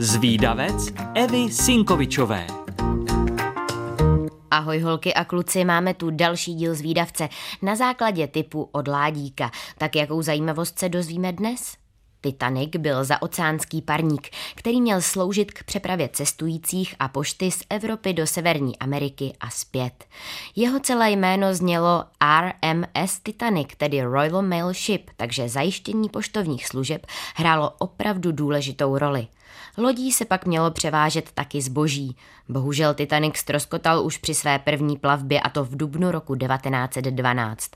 Zvídavec Evy Sinkovičové. Ahoj holky a kluci, máme tu další díl zvídavce na základě typu od Ládíka. Tak jakou zajímavost se dozvíme dnes? Titanic byl zaoceánský parník, který měl sloužit k přepravě cestujících a pošty z Evropy do Severní Ameriky a zpět. Jeho celé jméno znělo RMS Titanic, tedy Royal Mail Ship, takže zajištění poštovních služeb hrálo opravdu důležitou roli. Lodí se pak mělo převážet taky zboží. Bohužel Titanic stroskotal už při své první plavbě a to v dubnu roku 1912.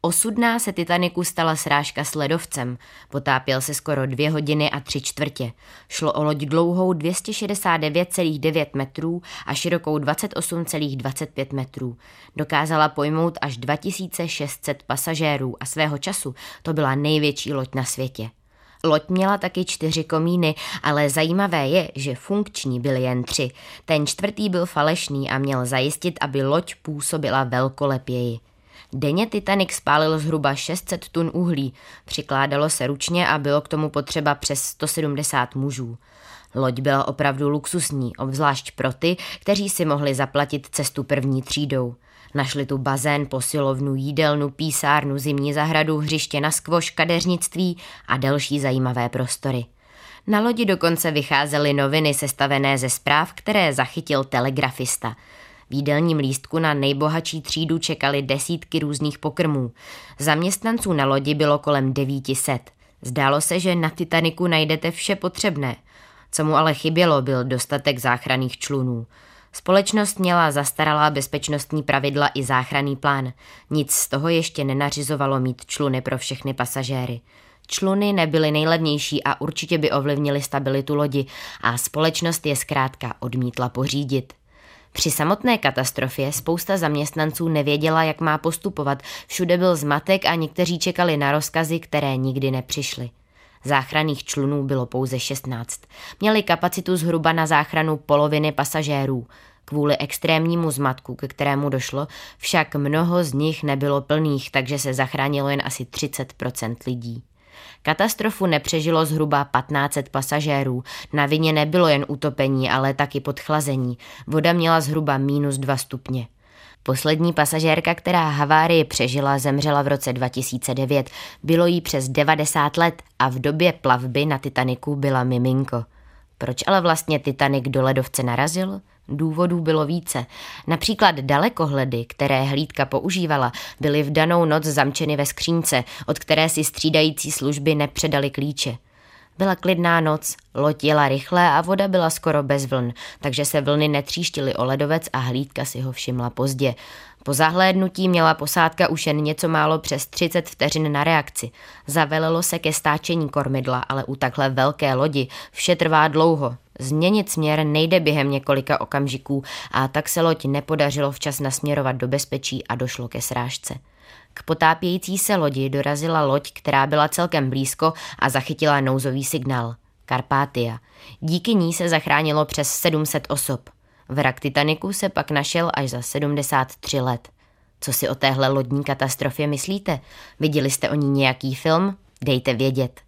Osudná se Titaniku stala srážka s ledovcem. Potápěl se skoro dvě hodiny a tři čtvrtě. Šlo o loď dlouhou 269,9 metrů a širokou 28,25 metrů. Dokázala pojmout až 2600 pasažérů a svého času to byla největší loď na světě. Loď měla taky čtyři komíny, ale zajímavé je, že funkční byly jen tři. Ten čtvrtý byl falešný a měl zajistit, aby loď působila velkolepěji. Denně Titanic spálil zhruba 600 tun uhlí, přikládalo se ručně a bylo k tomu potřeba přes 170 mužů. Loď byla opravdu luxusní, obzvlášť pro ty, kteří si mohli zaplatit cestu první třídou. Našli tu bazén, posilovnu, jídelnu, písárnu, zimní zahradu, hřiště na skvoš, kadeřnictví a další zajímavé prostory. Na lodi dokonce vycházely noviny sestavené ze zpráv, které zachytil telegrafista. V jídelním lístku na nejbohatší třídu čekali desítky různých pokrmů. Zaměstnanců na lodi bylo kolem 900. Zdálo se, že na Titaniku najdete vše potřebné. Co mu ale chybělo, byl dostatek záchranných člunů. Společnost měla zastaralá bezpečnostní pravidla i záchranný plán. Nic z toho ještě nenařizovalo mít čluny pro všechny pasažéry. Čluny nebyly nejlevnější a určitě by ovlivnili stabilitu lodi a společnost je zkrátka odmítla pořídit. Při samotné katastrofě spousta zaměstnanců nevěděla, jak má postupovat, všude byl zmatek a někteří čekali na rozkazy, které nikdy nepřišly. Záchranných člunů bylo pouze 16. Měli kapacitu zhruba na záchranu poloviny pasažérů. Kvůli extrémnímu zmatku, ke kterému došlo, však mnoho z nich nebylo plných, takže se zachránilo jen asi 30% lidí. Katastrofu nepřežilo zhruba 1500 pasažérů. Na vině nebylo jen utopení, ale taky podchlazení. Voda měla zhruba minus 2 stupně. Poslední pasažérka, která havárii přežila, zemřela v roce 2009. Bylo jí přes 90 let a v době plavby na Titaniku byla miminko. Proč ale vlastně Titanic do ledovce narazil? Důvodů bylo více. Například dalekohledy, které hlídka používala, byly v danou noc zamčeny ve skřínce, od které si střídající služby nepředali klíče. Byla klidná noc, loď jela rychle a voda byla skoro bez vln, takže se vlny netříštily o ledovec a hlídka si ho všimla pozdě. Po zahlédnutí měla posádka už jen něco málo přes 30 vteřin na reakci. Zavelelo se ke stáčení kormidla, ale u takhle velké lodi vše trvá dlouho. Změnit směr nejde během několika okamžiků a tak se loď nepodařilo včas nasměrovat do bezpečí a došlo ke srážce. K potápějící se lodi dorazila loď, která byla celkem blízko a zachytila nouzový signál. Karpátia. Díky ní se zachránilo přes 700 osob. Vrak Titaniku se pak našel až za 73 let. Co si o téhle lodní katastrofě myslíte? Viděli jste o ní nějaký film? Dejte vědět.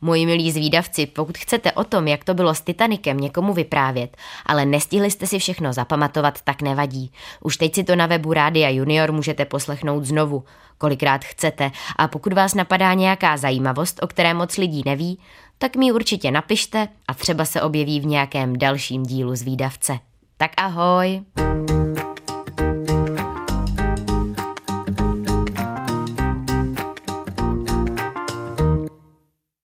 Moji milí zvídavci, pokud chcete o tom, jak to bylo s Titanikem, někomu vyprávět, ale nestihli jste si všechno zapamatovat, tak nevadí. Už teď si to na webu Rádia Junior můžete poslechnout znovu, kolikrát chcete a pokud vás napadá nějaká zajímavost, o které moc lidí neví, tak mi určitě napište a třeba se objeví v nějakém dalším dílu zvídavce. Tak ahoj!